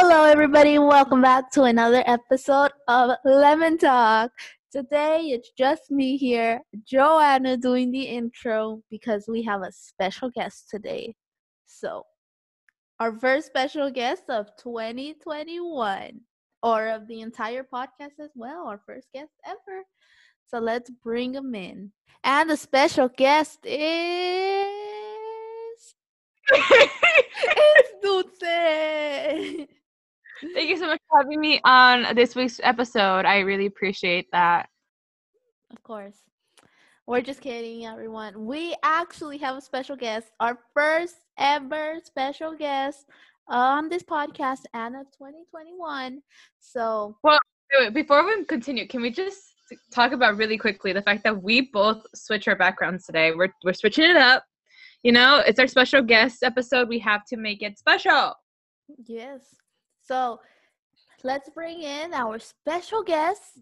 Hello, everybody. Welcome back to another episode of Lemon Talk. Today, it's just me here, Joanna, doing the intro because we have a special guest today. So, our first special guest of 2021, or of the entire podcast as well, our first guest ever. So, let's bring him in. And the special guest is. it's Dulce. Thank you so much for having me on this week's episode. I really appreciate that. Of course. We're just kidding, everyone. We actually have a special guest, our first ever special guest on this podcast, Anna 2021. So, well, wait, before we continue, can we just talk about really quickly the fact that we both switch our backgrounds today? We're we're switching it up. You know, it's our special guest episode. We have to make it special. Yes. So let's bring in our special guests.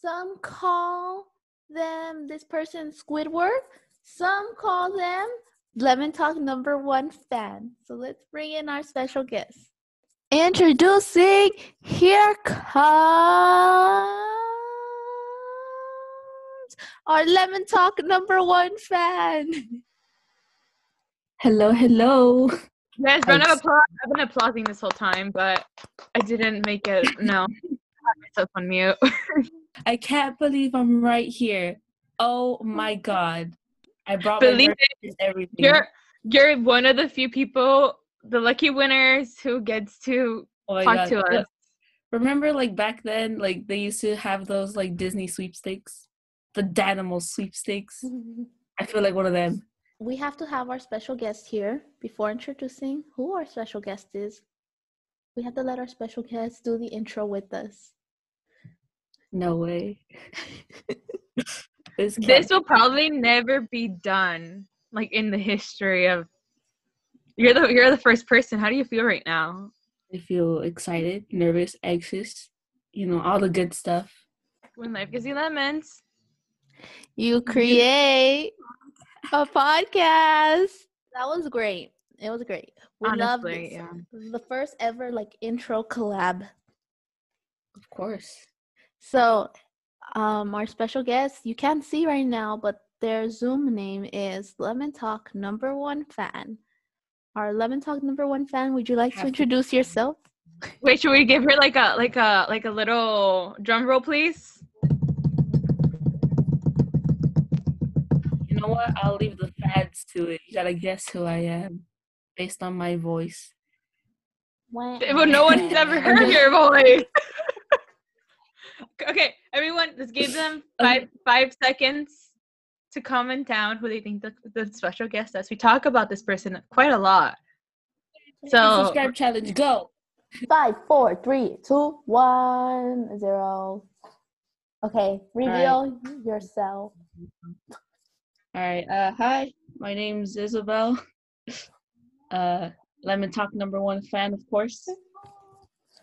Some call them this person Squidward. Some call them Lemon Talk number one fan. So let's bring in our special guest. Introducing, here comes our Lemon Talk number one fan. Hello, hello. Yes, round of applause. I've been applauding this whole time, but I didn't make it. No, I myself on mute. I can't believe I'm right here. Oh my god! I brought Believe it, everything. You're you're one of the few people, the lucky winners, who gets to oh talk god. to us. Remember, like back then, like they used to have those like Disney sweepstakes, the Danimal sweepstakes. I feel like one of them. We have to have our special guest here before introducing who our special guest is. We have to let our special guest do the intro with us. No way. this This will probably never be done, like in the history of. You're the you're the first person. How do you feel right now? I feel excited, nervous, anxious. You know all the good stuff. When life gives you lemons. You create a podcast. That was great. It was great. We Honestly, it. yeah. The first ever like intro collab. Of course. So, um, our special guest, you can't see right now, but their Zoom name is Lemon Talk Number One Fan. Our Lemon Talk Number One Fan, would you like to- introduce yourself? Wait, should we give her like a like a like a little drum roll, please? What? I'll leave the fads to it. You gotta guess who I am based on my voice. But no one's ever heard your voice. okay, everyone, let's give them five five seconds to comment down who they think the, the special guest is. We talk about this person quite a lot. So subscribe challenge, go. Five, four, three, two, one, zero. Okay, reveal yourself. All right. Uh, hi, my name's Isabel. Uh, Lemon Talk number one fan, of course.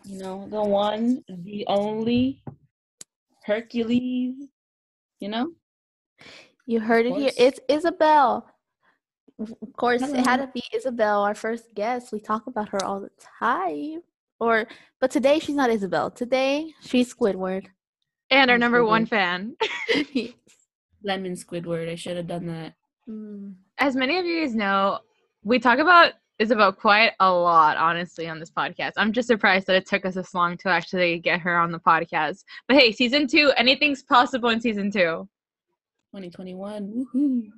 You know, the one, the only Hercules. You know, You heard it here. It's Isabel. Of course, it had to be Isabel, our first guest. We talk about her all the time. Or, but today she's not Isabel. Today she's Squidward. and our number we one fan. Lemon Squidward. I should have done that. Mm. As many of you guys know, we talk about Isabel quite a lot, honestly, on this podcast. I'm just surprised that it took us this long to actually get her on the podcast. But hey, season two, anything's possible in season two. 2021. Woohoo!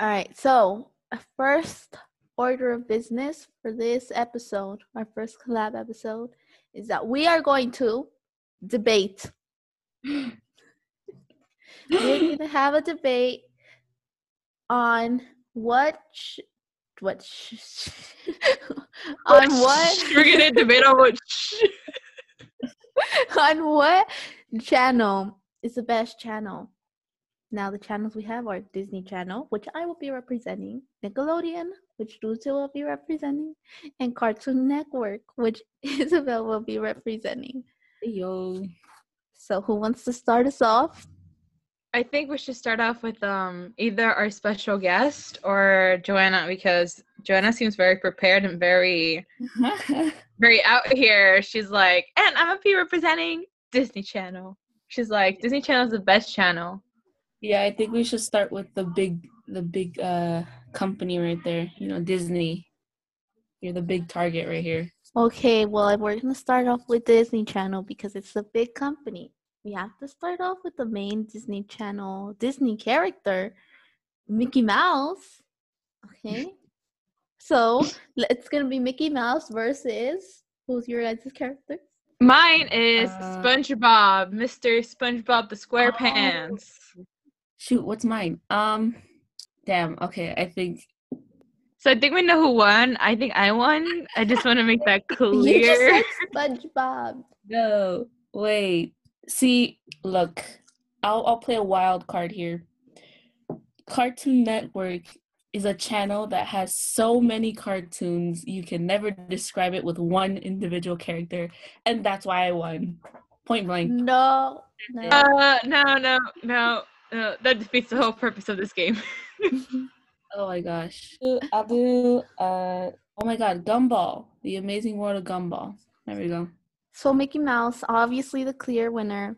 All right. So, first order of business for this episode, our first collab episode, is that we are going to debate. We're going to have a debate on what sh- what sh- on what We're gonna debate on what. on what channel is the best channel. Now the channels we have are Disney Channel, which I will be representing, Nickelodeon, which Dulce will be representing, and Cartoon Network, which Isabel will be representing. Yo. So who wants to start us off? I think we should start off with um either our special guest or Joanna because Joanna seems very prepared and very very out here. She's like, and I'm gonna be representing Disney Channel. She's like, Disney Channel is the best channel. Yeah, I think we should start with the big the big uh company right there. You know, Disney. You're the big target right here. Okay, well, we're gonna start off with Disney Channel because it's a big company. We have to start off with the main Disney Channel Disney character, Mickey Mouse. Okay, so it's gonna be Mickey Mouse versus who's your guys' character? Mine is Uh, SpongeBob, Mr. SpongeBob the Oh. SquarePants. Shoot, what's mine? Um, damn. Okay, I think So I think we know who won. I think I won. I just want to make that clear. You clear. just said SpongeBob. no. Wait. See, look. I'll I'll play a wild card here. Cartoon Network is a channel that has so many cartoons you can never describe it with one individual character, and that's why I won. Point blank. No, no. Uh, no, no, no, no. That defeats the whole purpose of this game. Oh my gosh. I'll do uh oh my god, Gumball. The Amazing World of Gumball. There we go. So Mickey Mouse, obviously the clear winner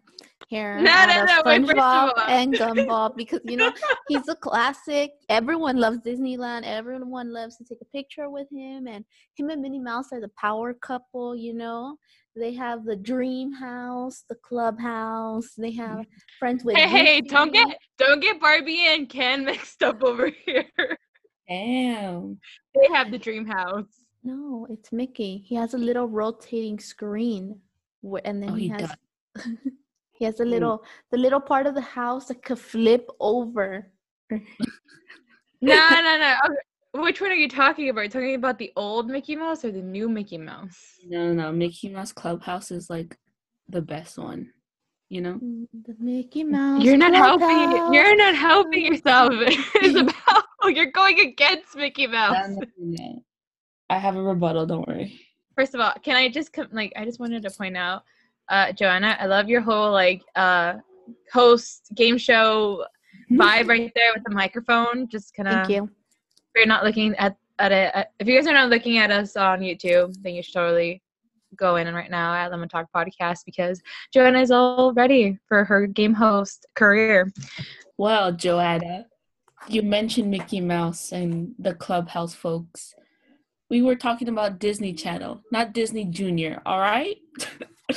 here. No, out no, no, wait, first of SpongeBob all. and Gumball because you know he's a classic. Everyone loves Disneyland. Everyone loves to take a picture with him, and him and Minnie Mouse are the power couple. You know, they have the dream house, the clubhouse. They have friends with. hey, hey, don't get don't get Barbie and Ken mixed up over here. Damn. they have the dream house. No, it's Mickey. He has a little rotating screen, where, and then Oh, he he has he has a little the little part of the house that could flip over. No, no, no. Okay, Which one are you talking about? Are you talking about the old Mickey Mouse or the new Mickey Mouse? No, no, no. Mickey Mouse Clubhouse is like the best one. You know? Mm, The Mickey Mouse. You're not helping. Clubhouse. You're not helping yourself. It's about you're going against Mickey Mouse. I have a rebuttal, don't worry. First of all, can I just come like I just wanted to point out, uh, Joanna, I love your whole like uh host game show vibe right there with the microphone. Just kind of Thank you. if you're not looking at at it, at, if you guys are not looking at us on YouTube, then you should totally go in and right now at Lemon Talk Podcast because Joanna is all ready for her game host career. Well, Joanna, you mentioned Mickey Mouse and the Clubhouse folks. We were talking about Disney Channel, not Disney Junior, all right?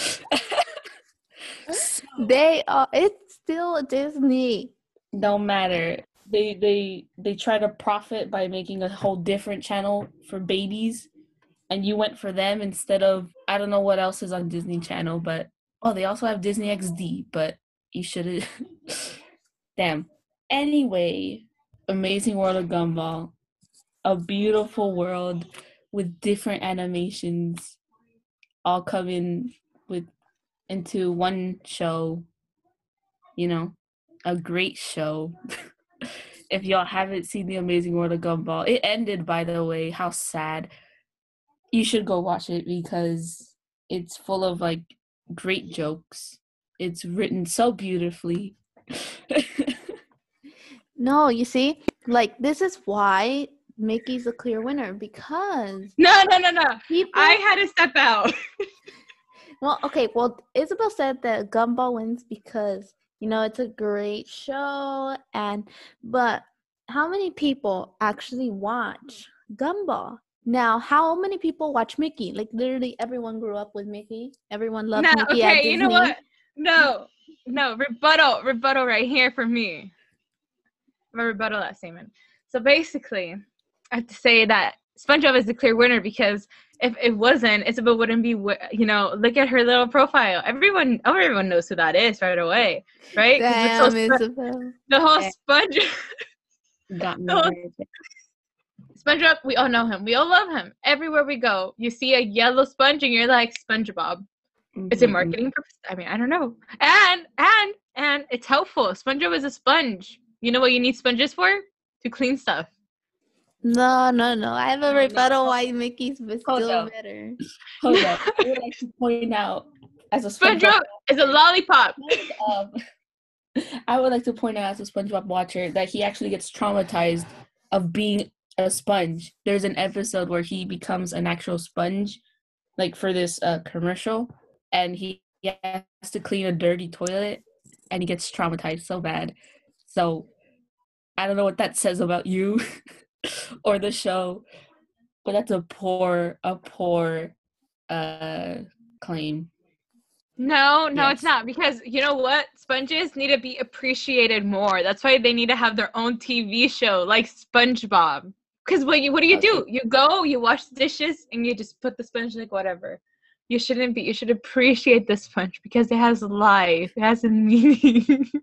Oh. They are. It's still Disney. no matter. They they they try to profit by making a whole different channel for babies, and you went for them instead of I don't know what else is on Disney Channel, but oh, they also have Disney XD, but you should have. Damn. Anyway, Amazing World of Gumball, a beautiful world with different animations, all coming with into one show. You know, a great show. if y'all haven't seen The Amazing World of Gumball, it ended, by the way. How sad. You should go watch it because it's full of like great jokes. It's written so beautifully. No, you see, like this is why Mickey's a clear winner because No, no, no, no. people. I had to step out. Well, okay. Well, Isabel said that Gumball wins because you know it's a great show, and but how many people actually watch Gumball? Now, how many people watch Mickey? Like literally, everyone grew up with Mickey. Everyone loves no, Mickey okay, you know what? No, no, rebuttal, rebuttal right here for me. My rebuttal that statement. So basically, I have to say that SpongeBob is the clear winner because if it wasn't, Isabel wouldn't be. You know, look at her little profile. Everyone, everyone knows who that is right away, right? so Damn, Isabel. the whole. Sponge, Got me. SpongeBob. We all know him. We all love him. Everywhere we go, you see a yellow sponge, and you're like SpongeBob. Is it mm-hmm. marketing purpose? I mean, I don't know. And and and it's helpful. SpongeBob is a sponge. You know what you need sponges for? To clean stuff. No, no, no. I have a No, no, rebuttal hold- why Mickey's was hold still up. better. Hold up. I would like to point out as a SpongeBob SpongeBob is a lollipop. um, I would like to point out as a SpongeBob watcher that he actually gets traumatized of being a sponge. There's an episode where he becomes an actual sponge like for this uh, commercial, and he, he has to clean a dirty toilet, and he gets traumatized so bad. So I don't know what that says about you or the show, but that's a poor, a poor uh claim. No, no, it's not because you know what? Sponges need to be appreciated more. That's why they need to have their own TV show like SpongeBob. Because what you what do you do? You go, you wash the dishes, and you just put the sponge like whatever. You shouldn't be. You should appreciate the sponge because it has life. It has a meaning.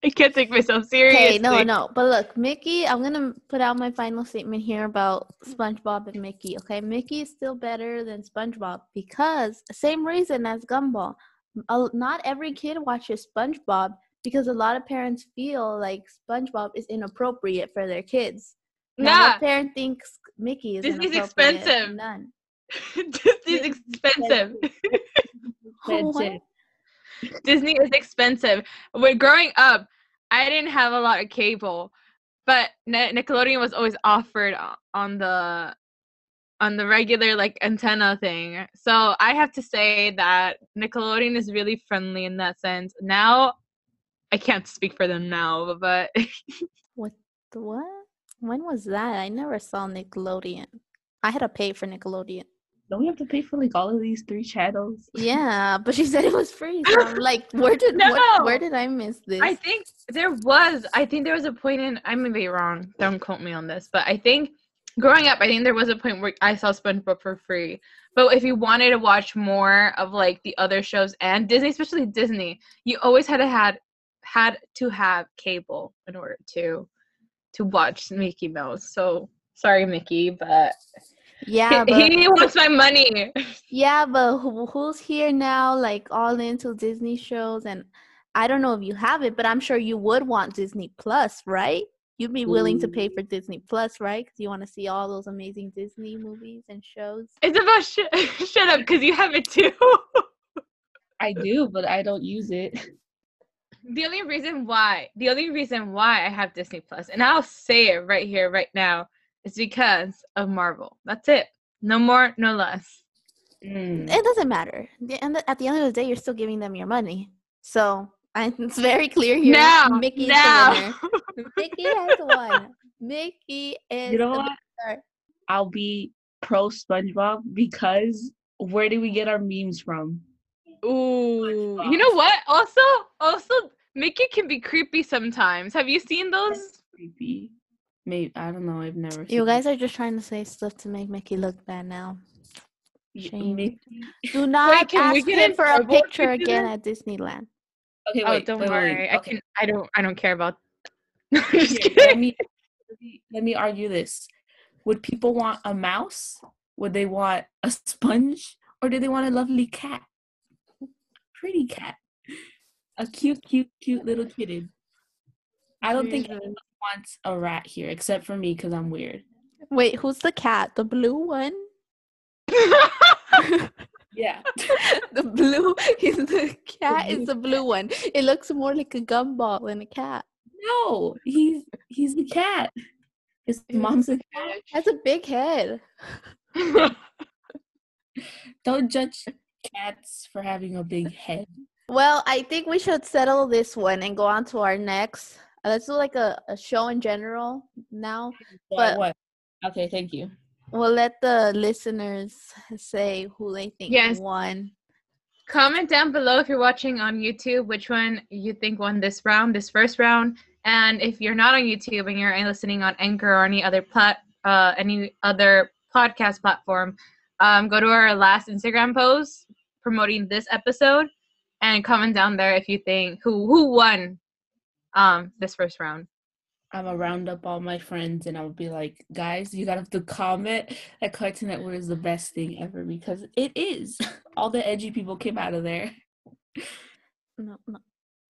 I can't take myself seriously. Okay, no, no. But look, Mickey, I'm gonna put out my final statement here about SpongeBob and Mickey. Okay, Mickey is still better than SpongeBob because same reason as Gumball. Not every kid watches SpongeBob because a lot of parents feel like SpongeBob is inappropriate for their kids. Now, Nah, what parent thinks Mickey is Disney's inappropriate? expensive. None. Disney's expensive. What? Disney is expensive. When growing up, I didn't have a lot of cable, but Nickelodeon was always offered on the on the regular like antenna thing. So I have to say that Nickelodeon is really friendly in that sense. Now, I can't speak for them now, but What? What? When was that? I never saw Nickelodeon. I had to pay for Nickelodeon. Don't we have to pay for like all of these three channels? Yeah, but she said it was free. So I'm like, where did what, where did I miss this? I think there was. I think there was a point in. I may be wrong. Don't quote me on this, but I think growing up, I think there was a point where I saw SpongeBob for free. But if you wanted to watch more of like the other shows and Disney, especially Disney, you always had to had had to have cable in order to to watch Mickey Mouse. So sorry, Mickey, but yeah, he, but he wants my money. yeah, but who, who's here now? Like all into Disney shows, and I don't know if you have it, but I'm sure you would want Disney Plus, right? You'd be willing to pay for Disney Plus, right? Because you want to see all those amazing Disney movies and shows. It's about sh- shut up because you have it too. I do, but I don't use it. The only reason why, the only reason why I have Disney Plus, and I'll say it right here, right now, is because of Marvel. That's it. No more, no less. Mm. It doesn't matter. The end at the end of the day, you're still giving them your money. So I, it's very clear here. Now, Mickey's the now. winner. Mickey has won. Mickey is You know the what? winner. I'll be pro SpongeBob because where do we get our memes from? Ooh, you know what? Also, also, Mickey can be creepy sometimes. Have you seen those? Creepy. Maybe I don't know. I've never. You seen guys are just trying to say stuff to make Mickey look bad now. Y- shame. Mickey- Do not can we ask get him for a picture again at Disneyland. Okay, oh, don't wait, wait, worry. wait. I Okay, can. I don't. I don't care about. No, I'm just here, kidding. let me let me- argue this. Would people want a mouse? Would they want a sponge? Or do they want a lovely cat? Pretty cat. A cute, cute, cute little kitten. I don't think anyone wants a rat here, except for me, because I'm weird. Wait, who's the cat? The blue one? Yeah. the blue is the cat is the blue one. It looks more like a gumball than a cat. no, he's he's the cat. His mom's a cat. Has a big head. Don't judge cats for having a big head. Well, I think we should settle this one and go on to our next. Uh, let's do like a, a show in general now. What? But- what? Okay, thank you. We'll let the listeners say who they think Yes. won. Comment down below if you're watching on YouTube which one you think won this round, this first round. And if you're not on YouTube and you're listening on Anchor or any other plat, uh, any other podcast platform, um, go to our last Instagram post promoting this episode and comment down there if you think who who won um this first round. I'm gonna round up all my friends and I'll be like, guys, you gotta have to comment that Cartoon Network is the best thing ever because it is. All the edgy people came out of there. No, no.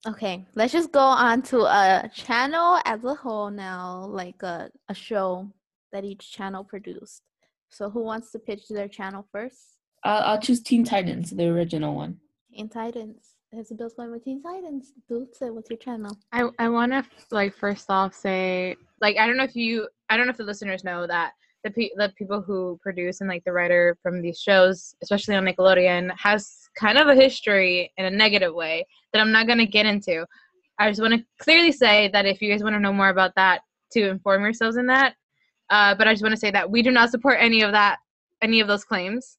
Okay, let's just go on to a channel as a whole now, like a, a show that each channel produced. So who wants to pitch their channel first? I'll, I'll choose Teen Titans, the original one. Teen Titans. Isabel's going with Teen Titans. Dulce, what's your channel? I I want to like first off say like I don't know if you I don't know if the listeners know that the pe- the people who produce and like the writer from these shows, especially on Nickelodeon, has kind of a history in a negative way that I'm not gonna get into. I just want to clearly say that if you guys want to know more about that, to inform yourselves in that. Uh, but I just want to say that we do not support any of that, any of those claims.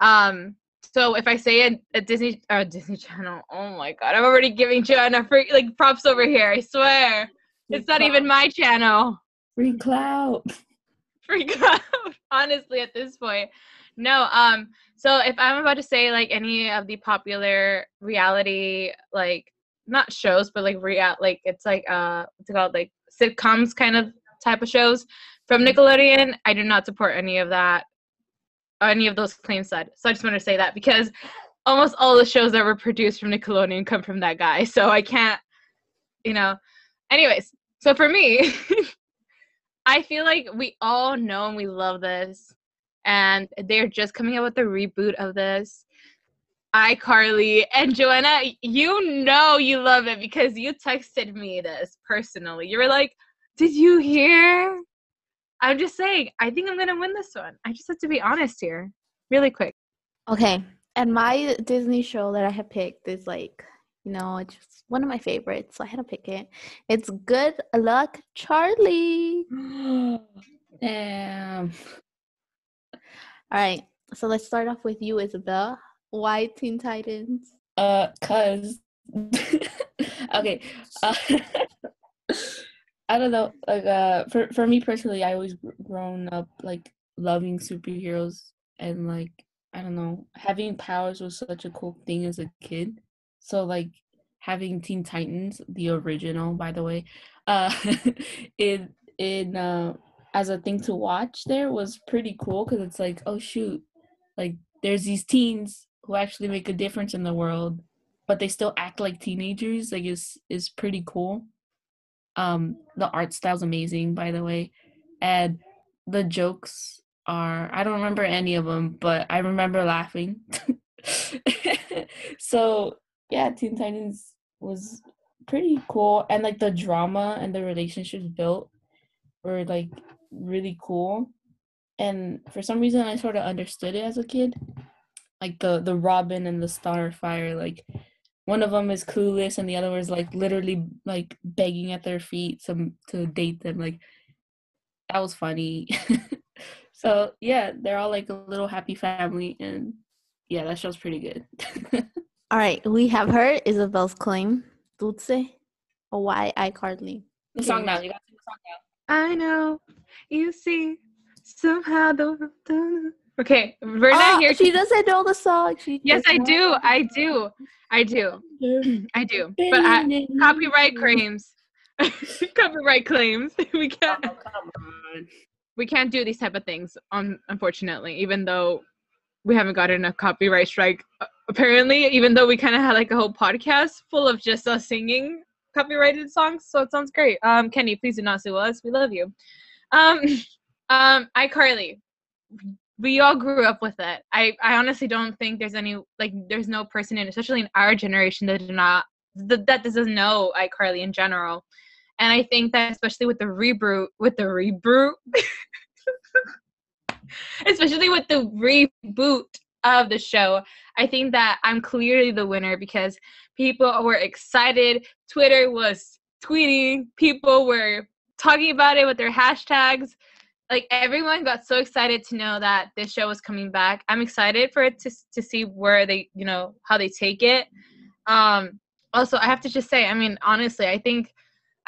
Um, so if I say a, a Disney or Disney Channel, oh my god, I'm already giving Joanna free like props over here. I swear, it's not even my channel. Free clout. Free clout. Honestly, at this point, no. Um. So if I'm about to say like any of the popular reality like not shows, but like real like it's like uh what's it called like sitcoms kind of type of shows from Nickelodeon, I do not support any of that any of those claims said. So I just want to say that because almost all the shows that were produced from Nickelodeon come from that guy. So I can't, you know. Anyways, so for me, I feel like we all know and we love this. And they're just coming out with the reboot of this. iCarly and Joanna, you know you love it because you texted me this personally. You were like, Did you hear? I'm just saying, I think I'm gonna win this one. I just have to be honest here, really quick. Okay, and my Disney show that I have picked is like, you know, it's just one of my favorites, so I had to pick it. It's Good Luck Charlie. Damn. All right, so let's start off with you, Isabel. Why Teen Titans? Uh, cause. okay. Uh, I don't know. Like, uh, for for me personally, I always gr- grown up like loving superheroes and like I don't know, having powers was such a cool thing as a kid. So like having Teen Titans, the original, by the way, uh, in in uh as a thing to watch there was pretty cool because it's like, oh shoot, like there's these teens who actually make a difference in the world, but they still act like teenagers. Like is is pretty cool. Um, the art style's amazing, by the way, and the jokes are I don't remember any of them, but I remember laughing. so yeah, Teen Titans was pretty cool, and like the drama and the relationships built were like really cool. And for some reason, I sort of understood it as a kid, like the the Robin and the Starfire. Like one of them is clueless, and the other one is like literally like begging at their feet some to date them. Like that was funny. so yeah, they're all like a little happy family, and yeah, that show's pretty good. All right, we have heard Isabel's claim. Dulce, or why iCarly? the song now, you got the song now. I know you see somehow the. The- Okay, we're Oh, not here. She doesn't know the song. She yes, I do. I do. I do. I do. But I, copyright claims. copyright claims. We can't. Oh, come on. we can't do these type of things um, unfortunately even though we haven't gotten a copyright strike uh, apparently even though we kind of had like a whole podcast full of just us singing copyrighted songs so it sounds great um kenny please do not sue us we love you um um icarly we all grew up with it i i honestly don't think there's any like there's no person in especially in our generation that did not that, that doesn't know icarly in general and I think that especially with the reboot, with the reboot, especially with the reboot of the show, I think that I'm clearly the winner because people were excited. Twitter was tweeting, people were talking about it with their hashtags. Like everyone got so excited to know that this show was coming back. I'm excited for it to to see where they, you know, how they take it. Um also, I have to just say, I mean, honestly, I think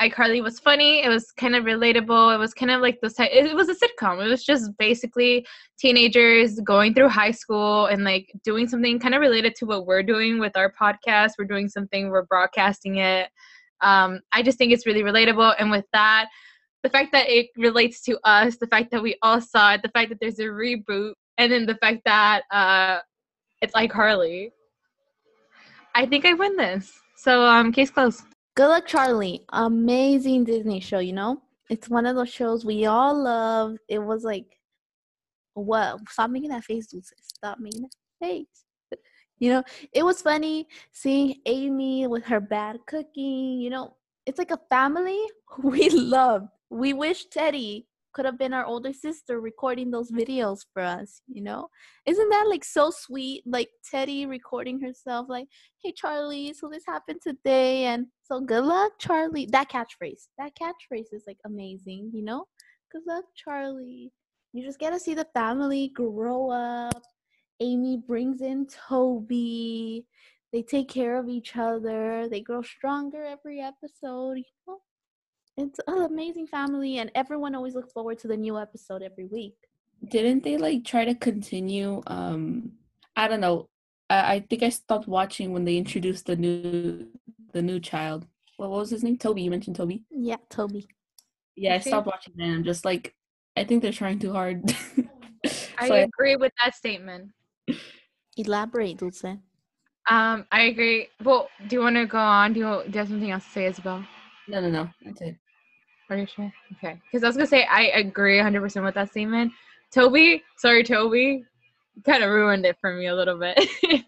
iCarly was funny. It was kind of relatable. It was kind of like this. Type, it was a sitcom. It was just basically teenagers going through high school and like doing something kind of related to what we're doing with our podcast. We're doing something. We're broadcasting it. Um, I just think it's really relatable. And with that, the fact that it relates to us, the fact that we all saw it, the fact that there's a reboot, and then the fact that uh, it's iCarly. I think I win this. So um, case closed. Good Luck Charlie, amazing Disney show, you know? It's one of those shows we all love. It was like, what? Stop making that face, Dulce. Stop making that face. You know, it was funny seeing Amy with her bad cooking. You know, it's like a family we love. We wish Teddy could have been our older sister recording those mm-hmm. videos for us, you know? Isn't that like so sweet? Like Teddy recording herself, like, hey, Charlie, so this happened today. And so good luck, Charlie. That catchphrase, that catchphrase is like amazing, you know? Good luck, Charlie. You just get to see the family grow up. Amy brings in Toby. They take care of each other. They grow stronger every episode, you know? It's an amazing family, and everyone always looks forward to the new episode every week. Didn't they like try to continue? Um, I don't know. I, I think I stopped watching when they introduced the new the new child. What was his name? Toby. You mentioned Toby. Yeah, Toby. Yeah, I stopped watching then. I'm just like, I think they're trying too hard. I So I- agree with that statement. Elaborate, Dulce. Um, I agree. Well, do you want to go on? Do you, do you have something else to say, Isabel? No, no, no. That's it. Are you sure? Okay. Because I was gonna say I agree 100% with that statement. Toby, sorry, Toby, kind of ruined it for me a little bit.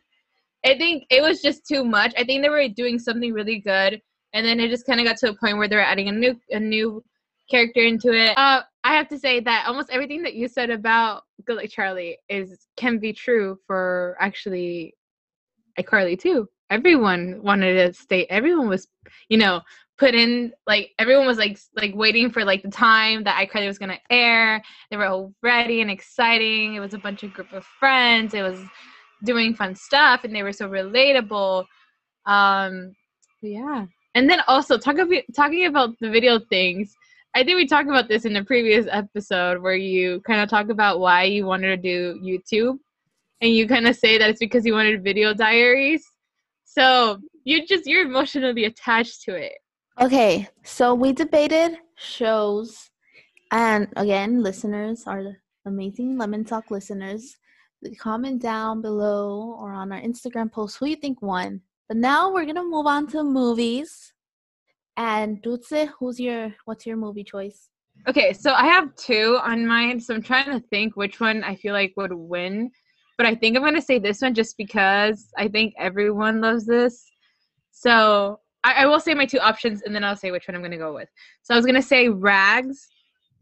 I think it was just too much. I think they were doing something really good, and then it just kind of got to a point where they were adding a new a new character into it. Uh, I have to say that almost everything that you said about Good Luck Charlie is can be true for actually iCarly too. Everyone wanted to stay. Everyone was, you know, put in like everyone was like like waiting for like the time that iCarly was gonna air. They were all ready and exciting. It was a bunch of group of friends. It was doing fun stuff, and they were so relatable. Um, yeah. And then also talk about talking about the video things. I think we talked about this in the previous episode where you kind of talk about why you wanted to do YouTube, and you kind of say that it's because you wanted video diaries. So you just you're emotionally attached to it. Okay, so we debated shows, and again, listeners are amazing Lemon Talk listeners. Comment down below or on our Instagram post who you think won. But now we're gonna move on to movies. And Dulce, who's your what's your movie choice? Okay, so I have two on mine, so I'm trying to think which one I feel like would win. But I think I'm gonna say this one just because I think everyone loves this. So I, I will say my two options and then I'll say which one I'm gonna go with. So I was gonna say Rags,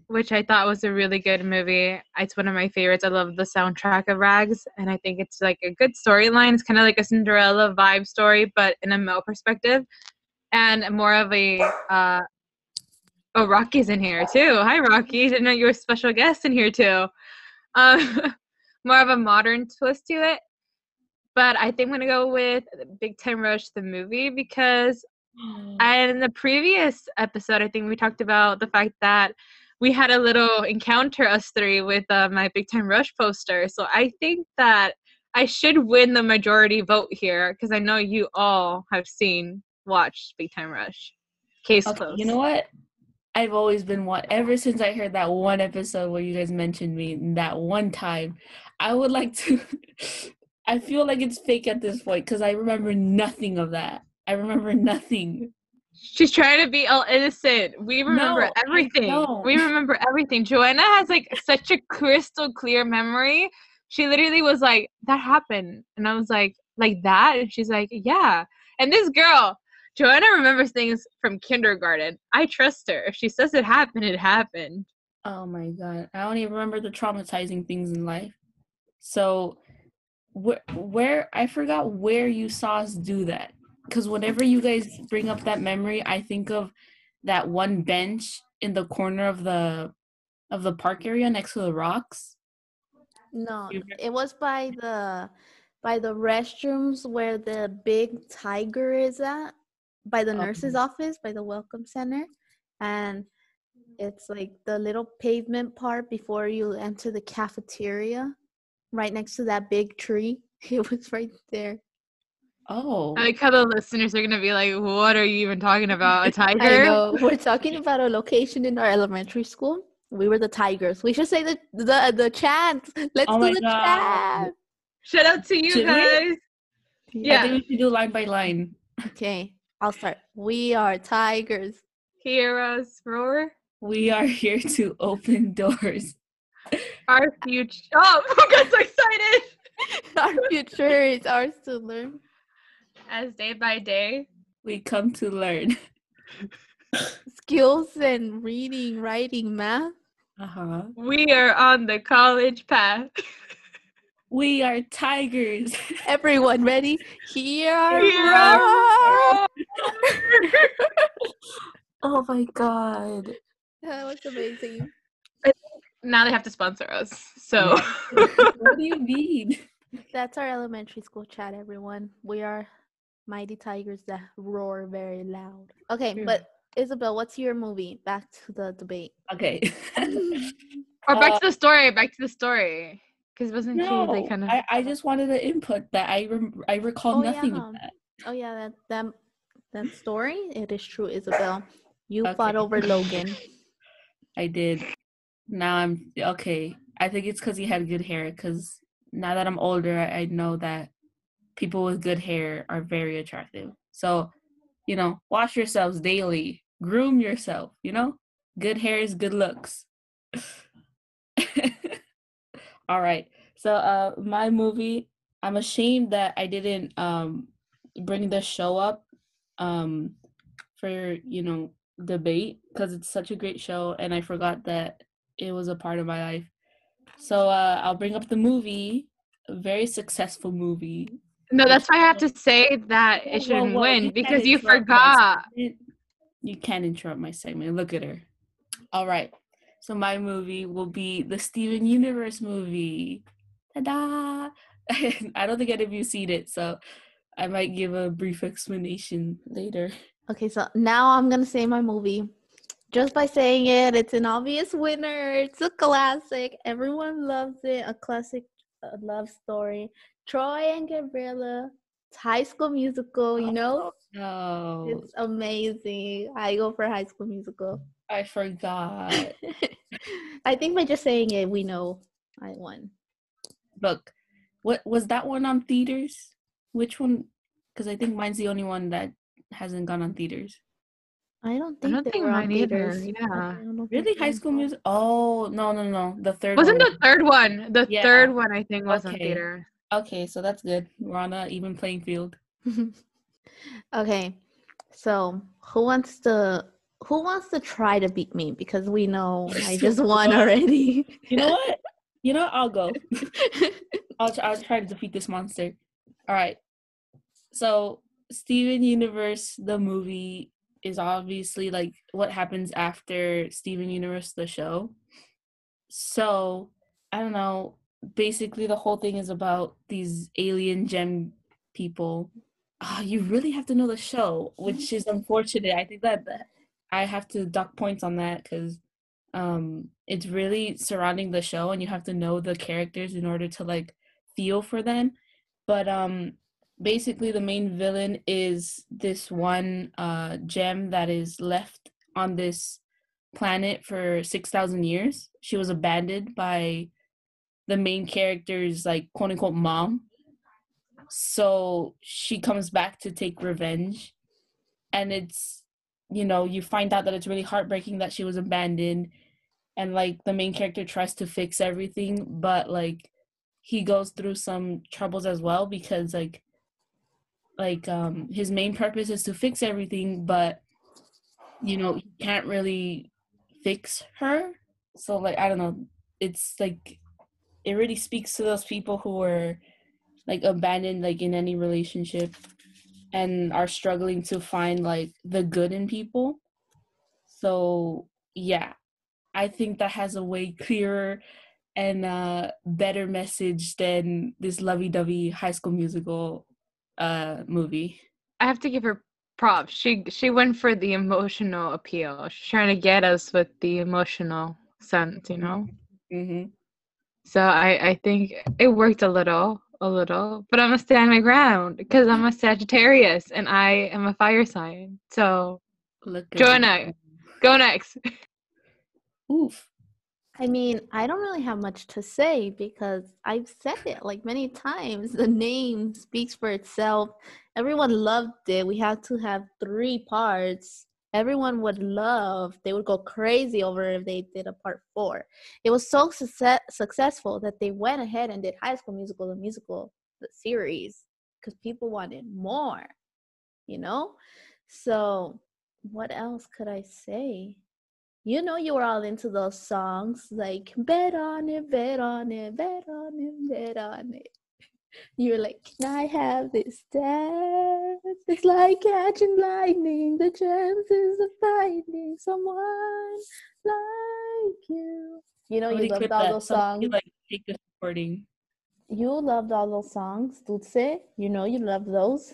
which I thought was a really good movie. It's one of my favorites. I love the soundtrack of Rags, and I think it's like a good storyline. It's kind of like a Cinderella vibe story, but in a male perspective, and more of a uh, Oh, Rocky's in here too. Hi, Rocky. Didn't know you were a special guest in here too. Um, more of a modern twist to it. But I think I'm gonna go with Big Time Rush the movie because and in the previous episode, I think we talked about the fact that we had a little encounter, us three, with uh, my Big Time Rush poster. So I think that I should win the majority vote here because I know you all have seen, watched Big Time Rush. Case Okay, closed. you know what? I've always been one ever since I heard that one episode where you guys mentioned me that one time. I would like to. I feel like it's fake at this point because I remember nothing of that. I remember nothing. She's trying to be all innocent. We remember No, everything. We remember everything. Joanna has like such a crystal clear memory. She literally was like, "That happened," and I was like, "Like that?" And she's like, "Yeah." And this girl, Joanna, remembers things from kindergarten. I trust her. If she says it happened, it happened. Oh my god, I don't even remember the traumatizing things in life. So, where where I forgot where you saw us do that. Because whenever you guys bring up that memory, I think of that one bench in the corner of the of the park area next to the rocks. No, it was by the by the restrooms where the big tiger is at, by the nurse's office, by the welcome center, and it's like the little pavement part before you enter the cafeteria, right next to that big tree. It was right there. Oh, I like how the listeners are gonna be like, "What are you even talking about? A I tiger?" know. We're talking about a location in our elementary school. We were the tigers. We should say the the the chant. Let's Oh do the God. chant. Shout out to you Should we? guys. I Yeah. think we should do line by line. Okay, I'll start. We are tigers. Heroes roar. We are here to open doors. Our future. Oh, I'm so excited. Our future is ours to learn. As day by day. We come to learn. Skills and reading, writing, math. Uh huh. We are on the college path. We are tigers. Everyone ready? Here, Here roar! oh my god. That was amazing. now they have to sponsor us. So what do you mean? That's our elementary school chat, everyone. We are mighty tigers that roar very loud. Okay, Hmm. but Isabel, what's your movie? Back to the debate. Okay. or back Uh, to the story. Back to the story. Because wasn't she no, like kind of? I, I just wanted to input that I rem- I recall Oh, nothing yeah. of that. Oh yeah, that that that story. It is true, Isabel. You fought over Logan. I did. Now I'm okay. I think it's because he had good hair. Because now that I'm older, I, I know that people with good hair are very attractive. So, you know, wash yourselves daily, groom yourself. You know, good hair is good looks. All right. So, uh, my movie. I'm ashamed that I didn't um bring the show up um for you know debate because it's such a great show and I forgot that it was a part of my life. So uh, I'll bring up the movie, a very successful movie. No, that's why I have to say that Whoa, it shouldn't whoa, win you because you forgot. You can't interrupt my segment. Look at her. All right. So my movie will be the Steven Universe movie. Ta-da! I don't think any of you seen it, so I might give a brief explanation later. Okay, so now I'm gonna say my movie. Just by saying it, it's an obvious winner. It's a classic. Everyone loves it. A classic uh, love story. Troy and Gabriella. It's High School Musical. You know, oh, No, it's amazing. I go for High School Musical. I forgot. I think by just saying it, we know I won. Look, what was that one on theaters? Which one? Because I think mine's the only one that hasn't gone on theaters. I don't think I don't think were on mine either, theaters. yeah. I don't know if Really, High. School Music? Oh no, no, no, the third. Wasn't one. the third one? The Yeah. third one I think was on Okay. theater. Okay, so that's good. We're on a even playing field. okay, so who wants to who wants to try to beat me? Because we know I just won already. You know what? You know, what? I'll go. I'll try, I'll try to defeat this monster. All right. So, Steven Universe, the movie, is obviously like what happens after Steven Universe, the show. So, I don't know. Basically, the whole thing is about these alien gem people. Ah, you really have to know the show, which is unfortunate. I think that that I have to dock points on that because um, it's really surrounding the show, and you have to know the characters in order to like feel for them. But um, basically, the main villain is this one uh, gem that is left on this planet for 6,000 years. She was abandoned by the main character's, like, quote unquote, mom. So she comes back to take revenge. And it's, you know, you find out that it's really heartbreaking that she was abandoned. And, like, the main character tries to fix everything, but, like, he goes through some troubles as well because, like, like um his main purpose is to fix everything but you know he can't really fix her so like i don't know it's like it really speaks to those people who were like abandoned like in any relationship and are struggling to find like the good in people so yeah i think that has a way clearer and uh better message than this lovey-dovey high school musical uh movie I have to give her props. She she went for the emotional appeal. She's trying to get us with the emotional sense, you know. mm-hmm. So I I think it worked a little, a little. But I'm gonna stand my ground because I'm a Sagittarius and I am a fire sign. So Look at Joanna. you. go next. Oof. I mean, I don't really have much to say because I've said it like many times. The name speaks for itself. Everyone loved it. We had to have three parts. Everyone would love, they would go crazy over if they did a part four. It was so success- successful that they went ahead and did High School Musical, the musical, the series, because people wanted more, you know? So, what else could I say? you know you were all into those songs like bet on it, bet on it, bet on it, bet on it. You were like, Can I have this dance? It's like catching lightning, the chances of finding someone like you. You know, you Somebody loved all that. those Somebody, songs. like take this recording. You loved all those songs, Dulce. You know you loved those.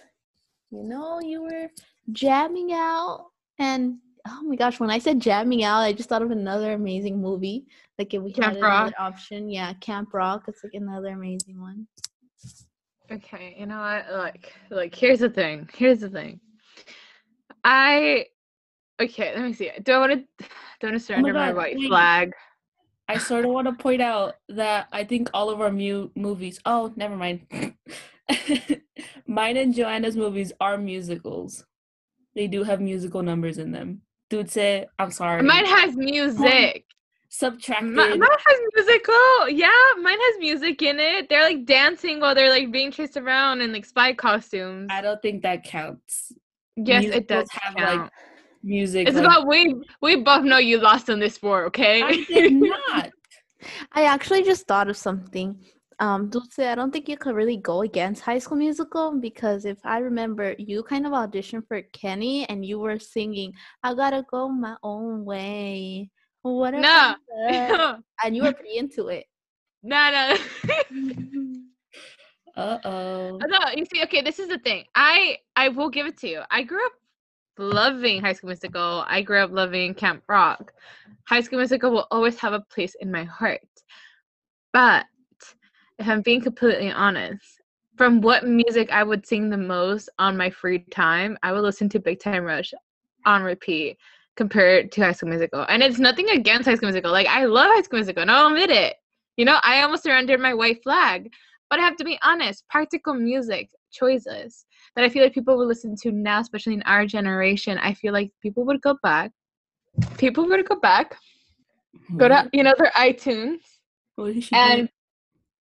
You know you were jamming out. And oh my gosh, when I said jamming out, I just thought of another amazing movie. Like if we Camp had another Rock. option, yeah, Camp Rock. It's like another amazing one. Okay, you know what? Like, like here's the thing. Here's the thing. I okay. Let me see. Do I want to? don't oh want to surrender my God, white wait. flag? I sort of want to point out that I think all of our mu- movies. Oh, never mind. Mine and Joanna's movies are musicals. They do have musical numbers in them. Dude, say I'm sorry. Mine has music. Subtracted. Mi- mine has musical. Yeah, mine has music in it. They're like dancing while they're like being chased around in like spy costumes. I don't think that counts. Yes, it does have, count. like, Music. it's like- about we we both know you lost on this war, okay? I did not. I actually just thought of something. Um, Dulce, I don't think you could really go against High School Musical because if I remember, you kind of auditioned for Kenny and you were singing, "I gotta go my own way." Whatever. No. and you were pretty into it. no, no. Uh oh. no, you see, okay, this is the thing. I I will give it to you. I grew up loving High School Musical. I grew up loving Camp Rock. High School Musical will always have a place in my heart. But if I'm being completely honest, from what music I would sing the most on my free time, I would listen to Big Time Rush on repeat compared to High School Musical. And it's nothing against High School Musical. Like I love High School Musical, and I'll admit it. You know, I almost surrendered my white flag. But I have to be honest, practical music choices that I feel like people would listen to now, especially in our generation, I feel like people would go back. People would go back, go to hmm. you know their iTunes What is she and?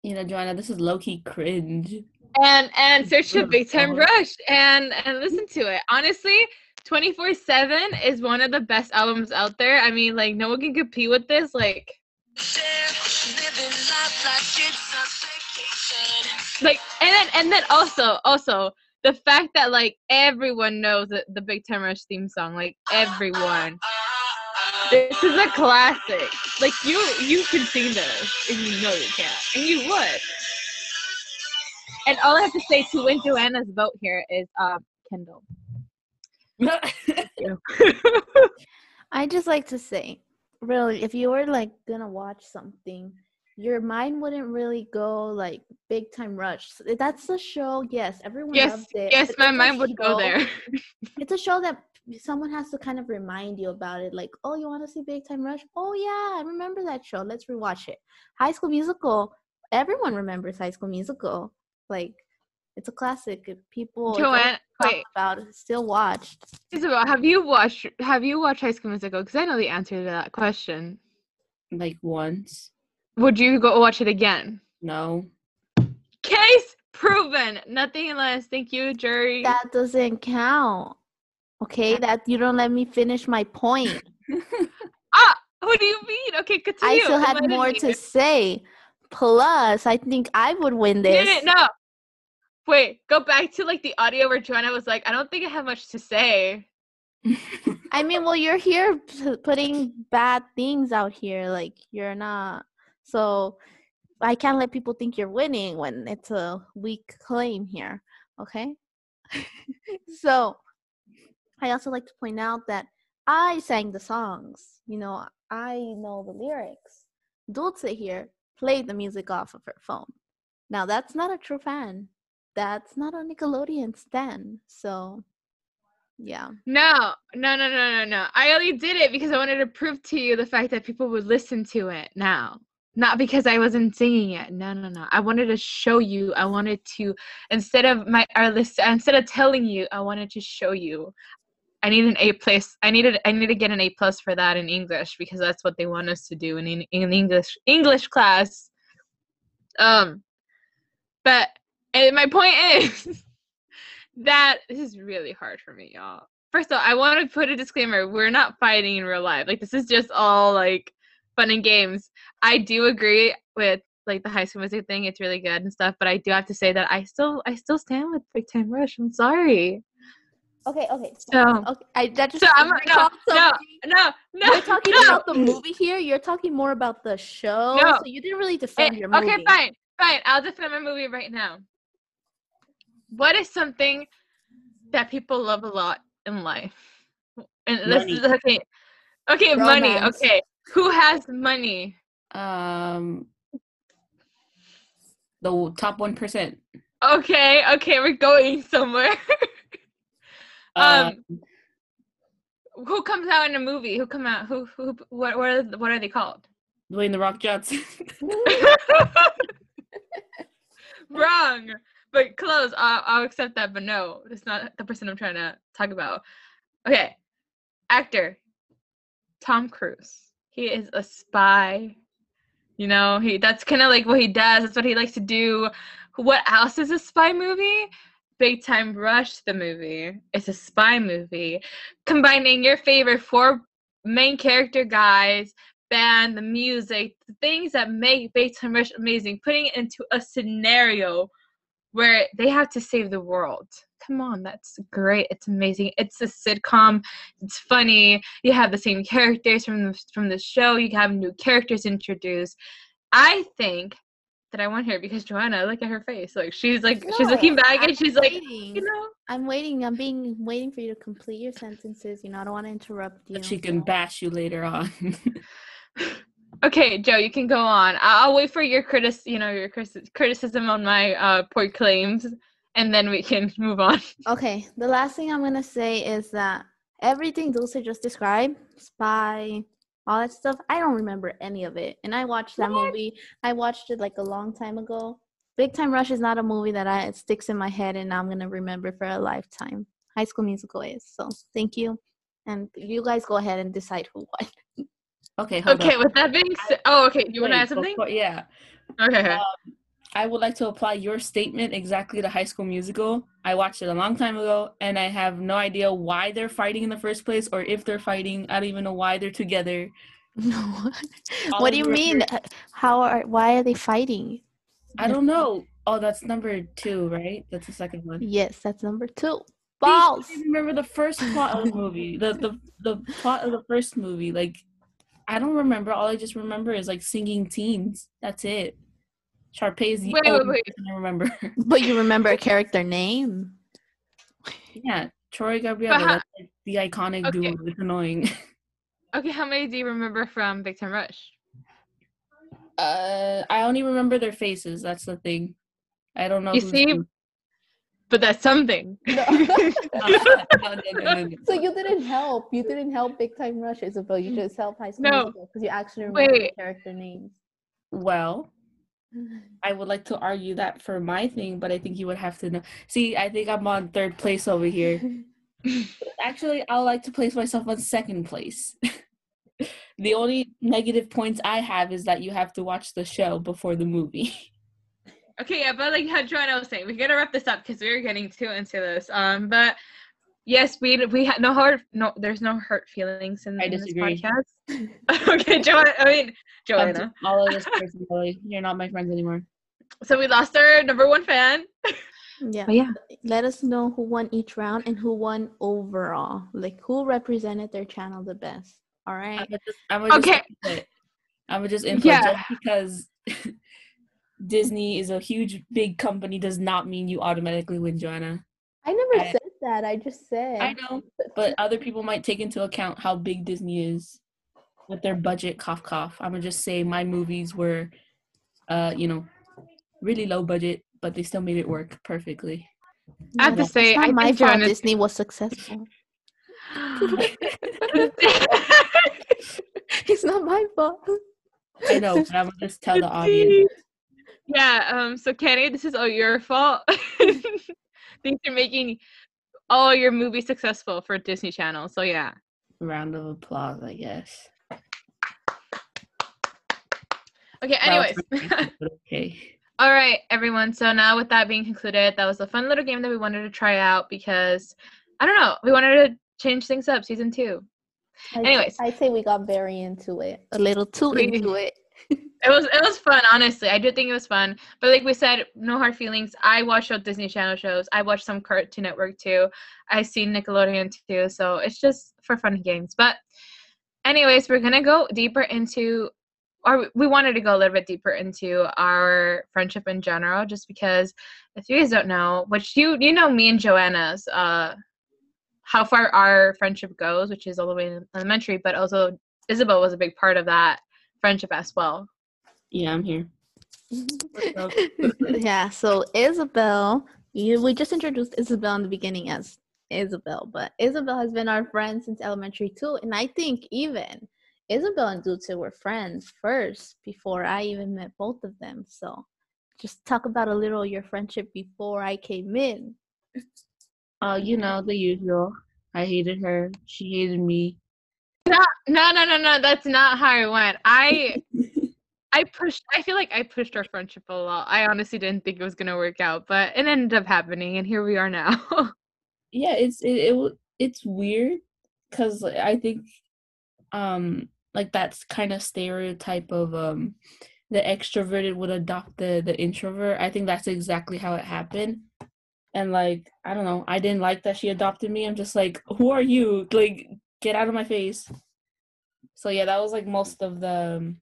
You know, Joanna, this is low key cringe. and and search a Big Time. Rush and and listen to it. Honestly, 24 7 is one of the best albums out there. I mean, like no one can compete with this. Like like and then and then also also the fact that like everyone knows the, the Big Time Rush theme song, like everyone. This is a classic. Like you you can sing this and you know you can. And you would. And all I have to say to win Joanna's vote here is um Kendall. I just like to say, really, if you were like gonna watch something, your mind wouldn't really go like Big Time Rush. Eh, that's the show. Yes, everyone yes, loves it. yes, my mind would go there. It's a show that someone has to kind of remind you about it. Like, oh, you want to see Big Time Rush? Oh yeah, I remember that show. Let's rewatch it. High School Musical. Everyone remembers High School Musical. Like, it's a classic. Eh, people Joanne, wait, about it, still watched. Isabel, have you watched have you watched High School Musical? Because I know the answer to that question. like once. Would you go watch it again? No. Case proven. Nothing less. Thank you, jury. That doesn't count. Okay, that you don't let me finish my point. ah, what do you mean? Okay, continue. I still had more to say. Plus, I think I would win No, this. no, no. Wait, go back to like the audio where Joanna was like, I don't think I have much to say. I mean, well, you're here putting bad things out here. Like, you're not. So, I can't let people think you're winning when it's a weak claim here. Okay? so, I also like to point out that I sang the songs. You know, I know the lyrics. Dulce here played the music off of her phone. Now, that's not a true fan. That's not a Nickelodeon stan. So, yeah. No, no, no, no, no, no. I only did it because I wanted to prove to you the fact that people would listen to it now. Not because I wasn't singing it. No, no, no. I wanted to show you. I wanted to instead of my our list instead of telling you, I wanted to show you. I need an A plus. I needed I need to get an A plus for that in English because that's what they want us to do in, in English English class. Um but and my point is that this is really hard for me, y'all. first of all, I want to put a disclaimer. We're not fighting in real life. Like this is just all like fun and games. I do agree with like the high school music thing. It's really good and stuff. But I do have to say that I still I still stand with Big Time Rush. I'm sorry. Okay, okay. So Okay, I that just so I'm no no no no. We're talking no. about the movie here. You're talking more about the show. No. So you didn't really defend your movie. okay, fine, fine. I'll defend my movie right now. What is something that people love a lot in life? And this Money. is okay. Okay, money. Okay, who has money? Um, the top one percent. Okay, okay, we're going somewhere. um, who comes out in a movie? Who come out? Who who? What what are, what are they called? Dwayne the Rock Johnson. Wrong, but close. I'll, I'll accept that, but no, that's not the person I'm trying to talk about. Okay, actor Tom Cruise. He is a spy. You know, he that's kind of like what he does. That's what he likes to do. What else is a spy movie? Big Time Rush, the movie. It's a spy movie combining your favorite four main character guys, band, the music, the things that make Big Time Rush amazing, putting it into a scenario where they have to save the world. Come on, that's great. It's amazing. It's a sitcom. It's funny. You have the same characters from the, from the show. You have new characters introduced. I think that I want her because Joanna, look at her face. Like she's like she's looking back I'm and she's like, waiting. you know. I'm waiting. I'm being waiting for you to complete your sentences. You know, I don't want to interrupt you. But she can so- bash you later on. Okay, Joe, you can go on. I'll wait for your critic, you know, your criticism on my uh poor claims, and then we can move on. Okay, the last thing I'm gonna say is that everything Dulce just described, spy, all that stuff, I don't remember any of it. And I watched that What? movie. I watched it like a long time ago. Big Time Rush is not a movie that I it sticks in my head and I'm gonna remember for a lifetime. High School Musical is. So thank you. And you guys go ahead and decide who won. okay, hold Okay, on. with that being said, oh, okay, you want to add something? before- yeah. Okay. Um, I would like to apply your statement exactly to High School Musical. I watched it a long time ago, and I have no idea why they're fighting in the first place, or if they're fighting. I don't even know why they're together. No. What do you mean? remember- uh, How are why are they fighting? I don't know. Oh, that's number two, right? That's the second one. Yes, that's number two. See, Balls. I remember the first plot of the movie. The the the plot of the first movie. Like, I don't remember. All I just remember is like singing teens. That's it. Sharpay is the Wait, wait, only wait. person I remember. But you remember a character name. yeah, Troy Gabriella. how- That's like the iconic Okay. dude. It's annoying. Okay, how many do you remember from Big Time Rush? Uh, I only remember their faces. That's the thing. I don't know. You see? Who. But that's something. no, no. So you didn't help. You didn't help Big Time Rush, Isabel. You just helped High School No. Musical because you actually remember the Wait. character names. Well, I would like to argue that for my thing, but I think you would have to know. See, I think I'm on third place over here. Actually, I would like to place myself on second place. the only negative points I have is that you have to watch the show before the movie. Okay, yeah, but like how Joanna was saying, we gotta wrap this up because we're getting too into this. Um, but yes, we we had no hurt, no, there's no hurt feelings in, I in this podcast. okay, Joanna. I mean, Joanna. All of us personally, you're not my friends anymore. So we lost our number one fan. yeah. But yeah, Let us know who won each round and who won overall. Like who represented their channel the best. All right. I'm just, I'm gonna Okay. just. I'm gonna just input Yeah. just because Disney is a huge big company does not mean you automatically win, Joanna. I never I- said that. I just said. I know, but other people might take into account how big Disney is with their budget. Cough, cough. I'm gonna just say my movies were, uh, you know, really low budget, but they still made it work perfectly. I have to it's say, not I my think fault. Disney was successful. it's not my fault. I know, but I'm gonna just tell the audience. yeah. Um. So Kenny, this is all your fault. Thanks for making all your movies successful for Disney Channel. So yeah. Round of applause, I guess. Okay. Anyways. okay. All right, everyone. So now, with that being concluded, that was a fun little game that we wanted to try out because I don't know, we wanted to change things up. Season two. I, Anyways. I say we got very into it, a little too into it. It was it was fun, honestly. I did think it was fun. But like we said, no hard feelings. I watched all Disney Channel shows. I watched some Cartoon Network too. I seen Nickelodeon too. So it's just for fun games. But anyways, we're gonna go deeper into or we wanted to go a little bit deeper into our friendship in general, just because if you guys don't know, which you you know me and Joanna's uh how far our friendship goes, which is all the way in elementary, but also Isabel was a big part of that friendship as well. Yeah, I'm here. yeah, so Isabel, you, we just introduced Isabel in the beginning as Isabel, but Isabel has been our friend since elementary too. And I think even Isabel and Dulce were friends first before I even met both of them. So just talk about a little your friendship before I came in. Uh, you know the usual. I hated her. She hated me. No, No, no, no, no. That's not how it went. I I pushed I feel like I pushed our friendship a lot. I honestly didn't think it was gonna work out, but it ended up happening and here we are now. yeah, it's it, it it's weird because I think um like that's kind of stereotype of um the extroverted would adopt the the introvert. I think that's exactly how it happened. And like I don't know, I didn't like that she adopted me. I'm just like, who are you? Like, get out of my face. So yeah, that was like most of the um,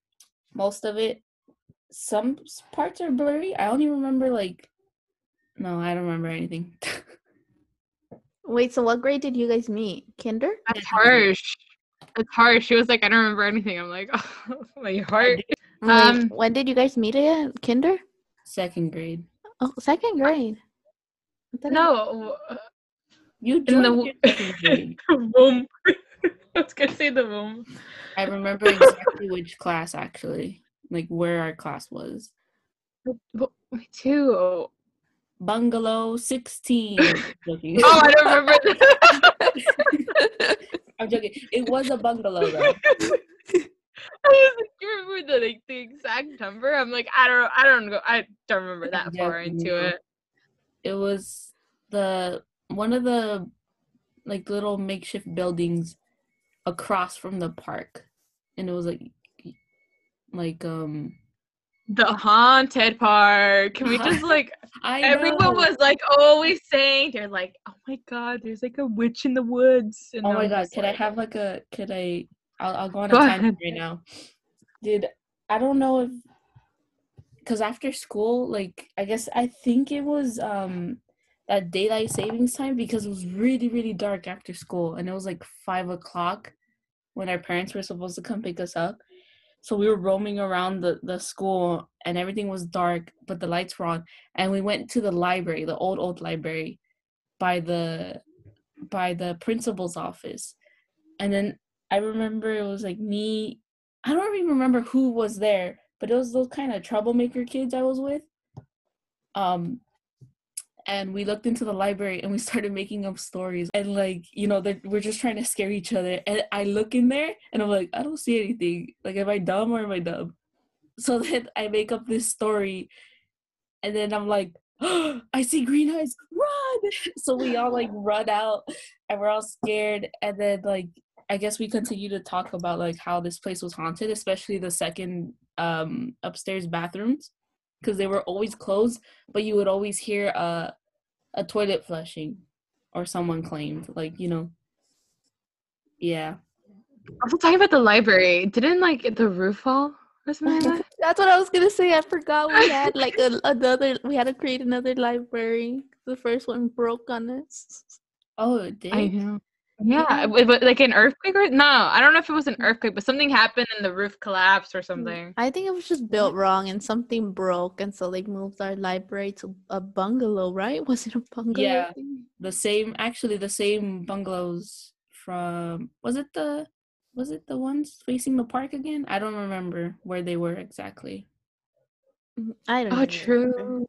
most of it. Some parts are blurry. I don't even remember like. No, I don't remember anything. Wait, so what grade did you guys meet? Kinder? That's harsh. It's harsh. She was like, I don't remember anything. I'm like, oh, my heart. Um, when did you guys meet again? Kinder? Second grade. Oh, second grade. I No, You In the joined w- your second grade. womb. I was gonna say the womb. I remember exactly which class actually, like where our class was. Me too. Bungalow 16. joking. Oh, I don't remember. That. I'm joking. It was a bungalow though. I was like, you remember the like the exact number? I'm like, I don't, I don't know, I don't remember that far into yeah. it. It was the one of the like little makeshift buildings across from the park. And it was like like um The haunted park. Can we just like? I Everyone was like always saying, they're like, oh my god, there's like a witch in the woods. And Oh my god, could I have like a could I I'll I'll go on Go a time right now. Dude, I don't know if cuz after school like I guess I think it was um that daylight savings time because it was really really dark after school and it was like five o'clock when our parents were supposed to come pick us up. So we were roaming around the, the school and everything was dark, but the lights were on. And we went to the library, the old old library, by the by the principal's office. And then I remember it was like me. I don't even remember who was there, but it was those kind of troublemaker kids I was with. Um, and we looked into the library and we started making up stories and like you know we're just trying to scare each other. And I look in there and I'm like, I don't see anything. Like, am I dumb or am I dumb? So then I make up this story, and then I'm like, I see green eyes, run! So we all like run out, and we're all scared. And then like I guess we continue to talk about like how this place was haunted, especially the second um upstairs bathrooms, because they were always closed, but you would always hear a a toilet flushing, or someone claimed like you know. Yeah. Also talking about the library. Didn't like the roof fall or something like that? That's what I was gonna say. I forgot we had like a, another. We had to create another library. The first one broke on us. Oh, it did. I know. Yeah, mm-hmm. it wa- like an earthquake or no? I don't know if it was an mm-hmm. earthquake, but something happened and the roof collapsed or mm, something. I think it was just built wrong and something broke, and so they moved our library to a bungalow. Right? Was it a bungalow? Yeah. the same actually the same bungalows from was it the was it the ones facing the park again i don't remember where they were exactly Mm, I don't. Oh, true.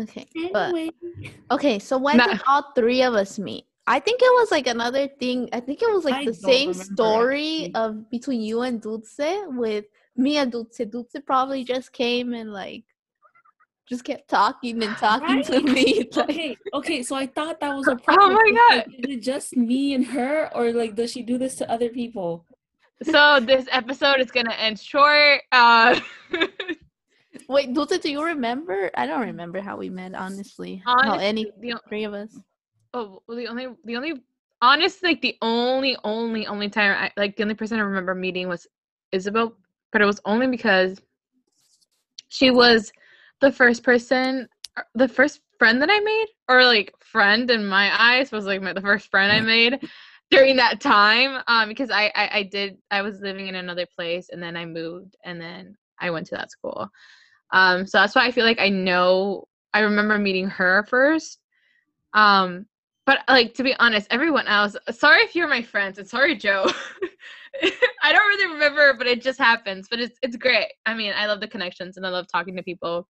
Remember. Okay, but okay. So when Nah. did all three of us meet? I think it was like another thing. I think it was like I the same story actually. of between you and Dulce with me and Dulce. Dulce probably just came and like just kept talking and talking to me. Like, Okay, okay, so I thought that was a problem. Oh my God. it- Is it just me and her, or like does she do this to other people? So this episode is gonna end short. Uh, wait, Dulce, do you remember? I don't remember how we met, honestly. how any the, three of us. oh, well, the only, the only, honestly, like the only, only, only time I like the only person I remember meeting was Isabel, but it was only because she was the first person, uh, the first friend that I made, or like friend in my eyes was like my, the first friend I made during that time. Um, because I, I, I did, I was living in another place, and then I moved, and then I went to that school. Um, so that's why I feel like I know. I remember meeting her first. Um, but like to be honest, everyone else. Sorry if you're my friends, and sorry, Joe. I don't really remember, but it just happens. But it's it's great. I mean, I love the connections and I love talking to people.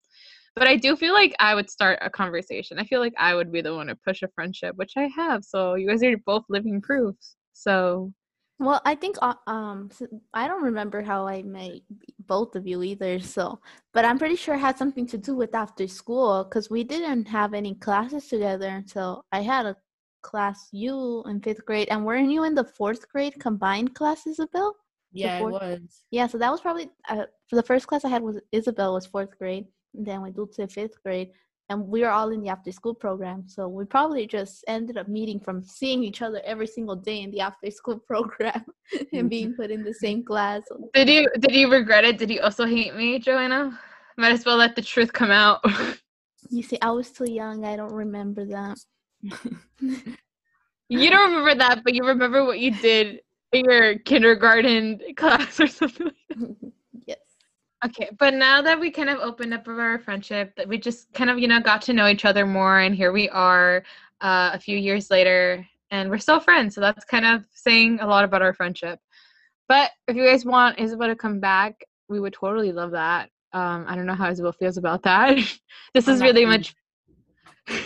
But I do feel like I would start a conversation. I feel like I would be the one to push a friendship, which I have. So you guys are both living proofs. So Well, I think uh, um I don't remember how I met both of you either. So, but I'm pretty sure it had something to do with after school because we didn't have any classes together until I had a class you in fifth grade, and weren't you in the fourth grade combined class, Isabel? Yeah, it was. Yeah, so that was probably uh, for the first class I had was Isabel was fourth grade, and then we moved to fifth grade, and we were all in the after school program. So we probably just ended up meeting from seeing each other every single day in the after school program and mm-hmm. being put in the same class. did you did you regret it? Did you also hate me, Joanna? Might as well let the truth come out. You see, I was too young. I don't remember that. you don't remember that, but you remember what you did in your kindergarten class or something. like. Okay, but now that we kind of opened up our friendship, that we just kind of you know got to know each other more, and here we are, uh, a few years later, and we're still friends. So that's kind of saying a lot about our friendship. But if you guys want Isabel to come back, we would totally love that. Um, I don't know how Isabel feels about that. this I'm is really gonna- much.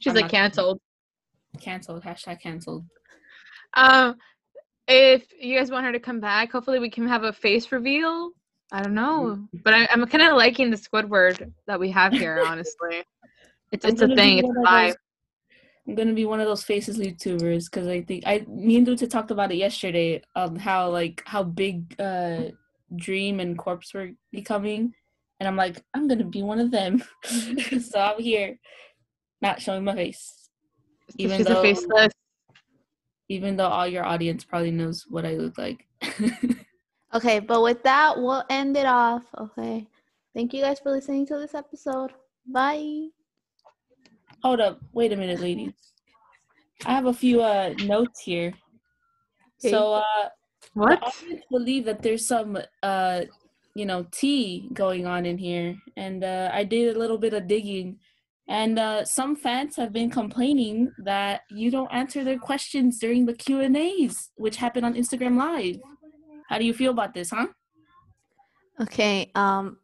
She's I'm like canceled. Canceled. Hashtag canceled. Um, if you guys want her to come back, hopefully we can have a face reveal. I don't know, but I, I'm kind of liking the Squidward that we have here. Honestly, it's it's a thing. It's one a vibe. those- I'm gonna be one of those faces YouTubers because I think I me and Duta talked about it yesterday of how like how big uh Dream and Corpse were becoming, and I'm like I'm gonna be one of them. so I'm here, not showing my face, even She's though- a faceless. even though all your audience probably knows what I look like. Okay, but with that, we'll end it off. Okay. Thank you guys for listening to this episode. Bye. Hold up, wait a minute, ladies. I have a few uh notes here. Okay. So uh What? I believe that there's some uh you know tea going on in here and uh, i did a little bit of digging and uh, some fans have been complaining that you don't answer their questions during the q and a's which happen on instagram live how do you feel about this huh Okay, um,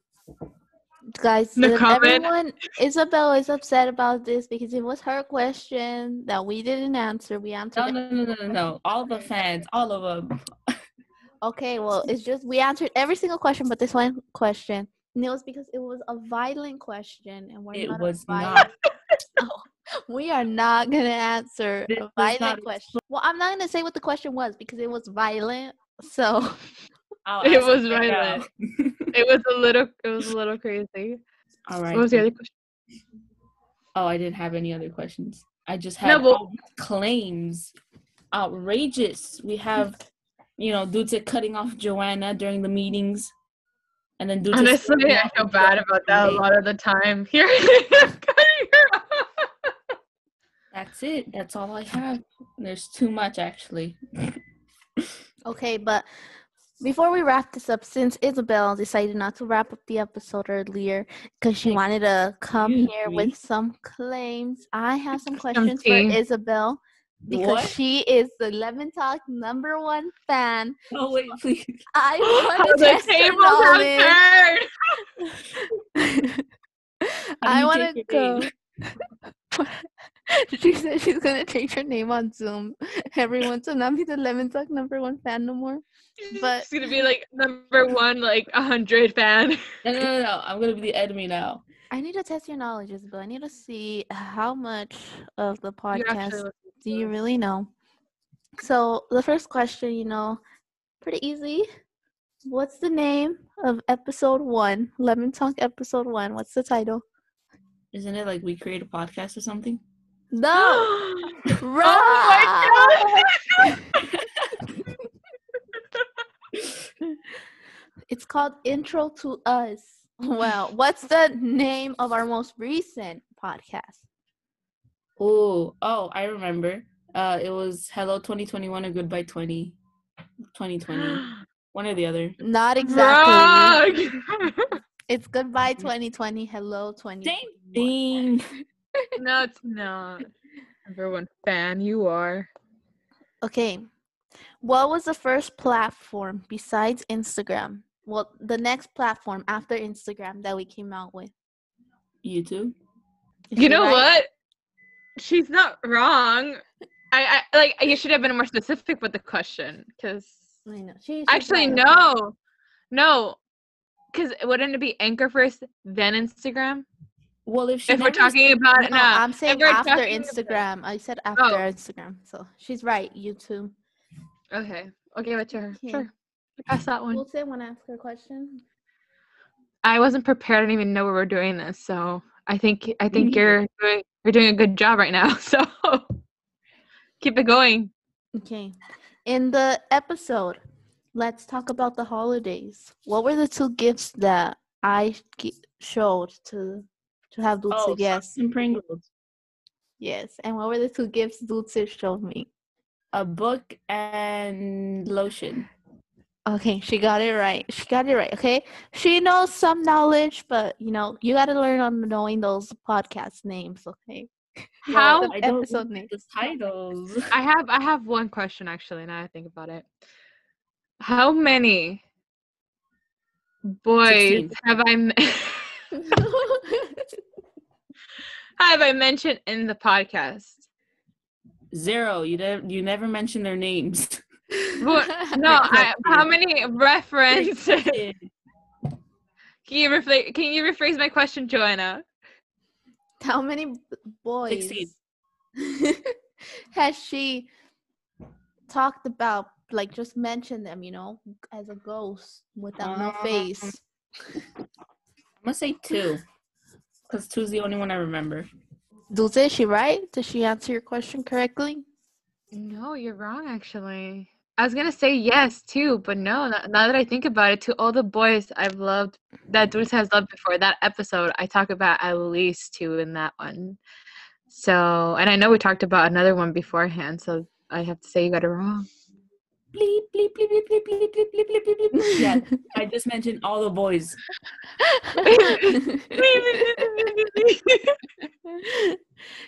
guys, No everyone, Isabel is upset about this because it was her question that we didn't answer. We answered. no no no no no no all the fans all of them Okay, well, it's just we answered every single question, but this one question, and it was because it was a violent question, and we're it not a was violent- not We are not gonna answer This a violent not- question. Well, I'm not gonna say what the question was because it was violent. So It was right now. It was a little. It was a little crazy. all right What was the other question? oh i didn't have any other questions i just No, but- claims outrageous we have you know due to cutting off joanna during the meetings and then due Honestly, splitting I feel bad about that a lot of the time. Here, cutting her off. that's it that's all i have there's too much actually Okay, but before we wrap this up, since Isabel decided not to wrap up the episode earlier because she wanted to come you, here Bree. with some claims, I have some questions for. Isabel because What? she is the Lemon Talk number one fan. oh wait please I want to the test her knowledge. I want to go. name? she said she's gonna change her name on Zoom. Everyone to not be the Lemon Talk number one fan no more. But- it's gonna be like number one, like a hundred fan. no no no no i'm gonna be the enemy now I need to test your knowledge, Isabel. I need to see how much of the podcast do you really know. So the first question, you know, pretty easy. What's the name of episode one? Lemon Talk episode one. What's the title? Isn't it like we create a podcast or something? No. oh Right. my It's called Intro to Us. Well, what's the name of our most recent podcast? Oh, oh, I remember. Uh, it was Hello 2021 or Goodbye 20, 2020. One or the other. Not exactly. Wrong. It's goodbye 2020. Hello 2020. Same thing. No, it's not. Number one fan, you are. Okay. What was the first platform besides Instagram? Well, the next platform after Instagram that we came out with. YouTube. Is You know right? what? She's not wrong. I, I like. You should have been more specific with the question, because I know. She, she's actually, right, okay. no, no, because wouldn't it be Anchor first, then Instagram? Well, if she If we're talking about No, I'm saying after about- Instagram. I said oh. after Oh. Instagram. So she's right. YouTube. Okay, I'll give it to her. Okay. Sure, pass that one. We'll say when I ask her a question. I wasn't prepared. I didn't even know we were doing this, so I think I think you're doing you're doing a good job right now. So keep it going. Okay. In the episode, let's talk about the holidays. What were the two gifts that I showed to to have Dulce Oh, guess? Socks and Pringles. Yes. And what were the two gifts Dulce showed me? A book and lotion. Okay, she got it right. She got it right. Okay, she knows some knowledge, but you know you got to learn on knowing those podcast names. Okay, How the I don't episode know name. the titles. I have I have one question actually. Now I think about it. How many boys 16. have I m- have I mentioned in the podcast? Zero. You never you never mentioned their names. What? No, I, how many references? Can you rephrase? Can you rephrase my question, Joanna? How many boys 16. has she talked about? Like just mention them, you know, as a ghost without no Um, face. I'm gonna say two. Because two's the only one I remember. Dulce, is she right? Did she answer your question correctly? No, you're wrong. Actually, I was gonna say yes too, but no. Now now that I think about it, to all the boys I've loved that Dulce has loved before that episode, I talk about at least two in that one. So, and I know we talked about another one beforehand, so I have to say you got it wrong. Bleep, bleep, bleep, bleep, bleep, bleep, bleep, bleep, bleep, bleep, bleep. Yeah, I just mentioned all the boys.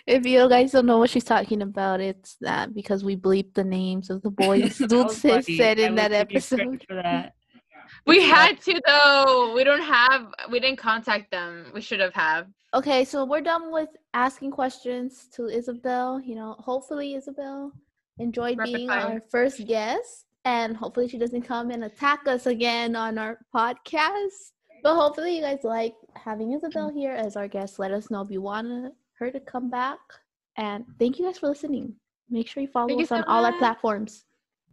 if you guys don't know what she's talking about, it's that because we bleeped the names of the boys That Dulce said in that give you credit episode. For that. we had to though. We don't have. We didn't contact them. We should have have. Okay, so we're done with asking questions to Isabel. You know, hopefully Isabel enjoyed being our first guest, and hopefully she doesn't come and attack us again on our podcast. But hopefully you guys like having Isabel here as our guest. Let us know if you want her to come back. And thank you guys for listening. Make sure you follow Thank you us on so all our platforms.